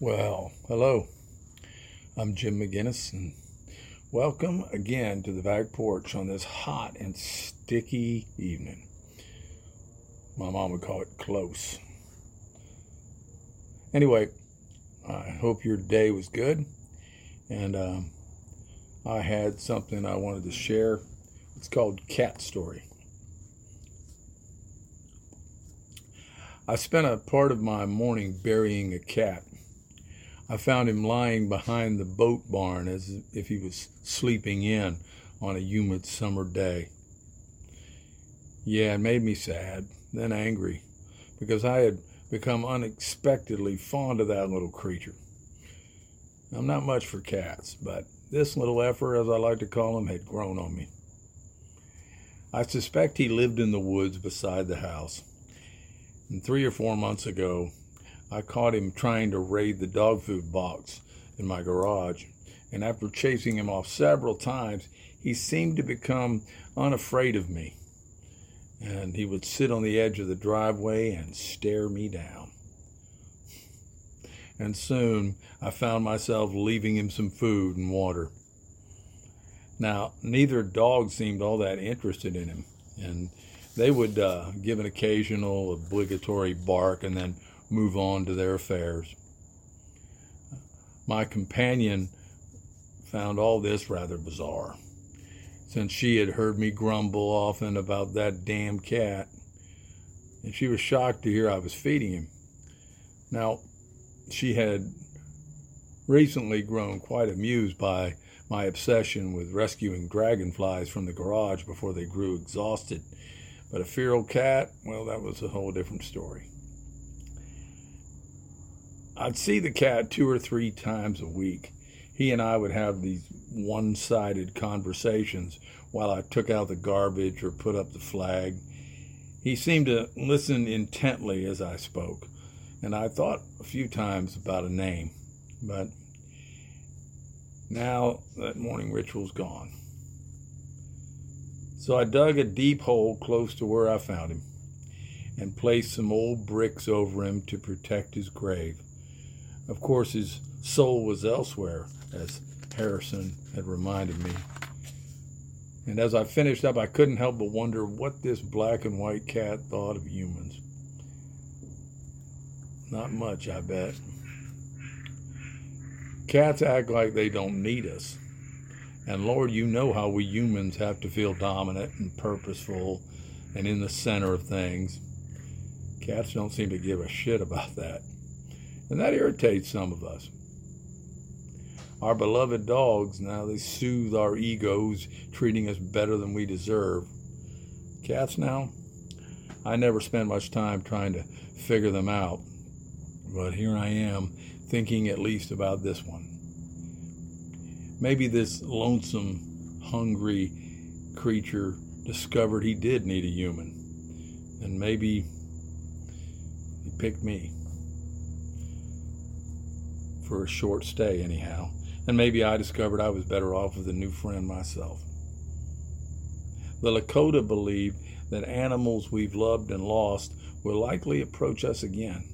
Well, hello. I'm Jim McGinnis, and welcome again to the back porch on this hot and sticky evening. My mom would call it close. Anyway, I hope your day was good, and um, I had something I wanted to share. It's called Cat Story. I spent a part of my morning burying a cat. I found him lying behind the boat barn as if he was sleeping in on a humid summer day. Yeah, it made me sad, then angry, because I had become unexpectedly fond of that little creature. I'm not much for cats, but this little effer, as I like to call him, had grown on me. I suspect he lived in the woods beside the house. And three or four months ago, I caught him trying to raid the dog food box in my garage. And after chasing him off several times, he seemed to become unafraid of me. And he would sit on the edge of the driveway and stare me down. And soon I found myself leaving him some food and water. Now, neither dog seemed all that interested in him, and they would uh, give an occasional obligatory bark and then move on to their affairs. My companion found all this rather bizarre, since she had heard me grumble often about that damn cat, and she was shocked to hear I was feeding him. Now, she had recently grown quite amused by my obsession with rescuing dragonflies from the garage before they grew exhausted but a feral cat, well, that was a whole different story. I'd see the cat two or three times a week. He and I would have these one sided conversations while I took out the garbage or put up the flag. He seemed to listen intently as I spoke, and I thought a few times about a name, but now that morning ritual's gone. So I dug a deep hole close to where I found him and placed some old bricks over him to protect his grave. Of course, his soul was elsewhere, as Harrison had reminded me. And as I finished up, I couldn't help but wonder what this black and white cat thought of humans. Not much, I bet. Cats act like they don't need us. And Lord, you know how we humans have to feel dominant and purposeful and in the center of things. Cats don't seem to give a shit about that. And that irritates some of us. Our beloved dogs, now they soothe our egos, treating us better than we deserve. Cats now, I never spend much time trying to figure them out. But here I am, thinking at least about this one. Maybe this lonesome, hungry creature discovered he did need a human. And maybe he picked me for a short stay, anyhow. And maybe I discovered I was better off with a new friend myself. The Lakota believe that animals we've loved and lost will likely approach us again.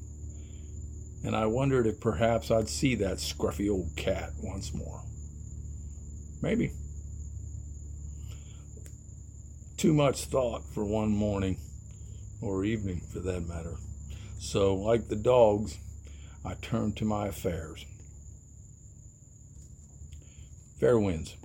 And I wondered if perhaps I'd see that scruffy old cat once more. Maybe. Too much thought for one morning or evening for that matter. So, like the dogs, I turned to my affairs. Fair winds.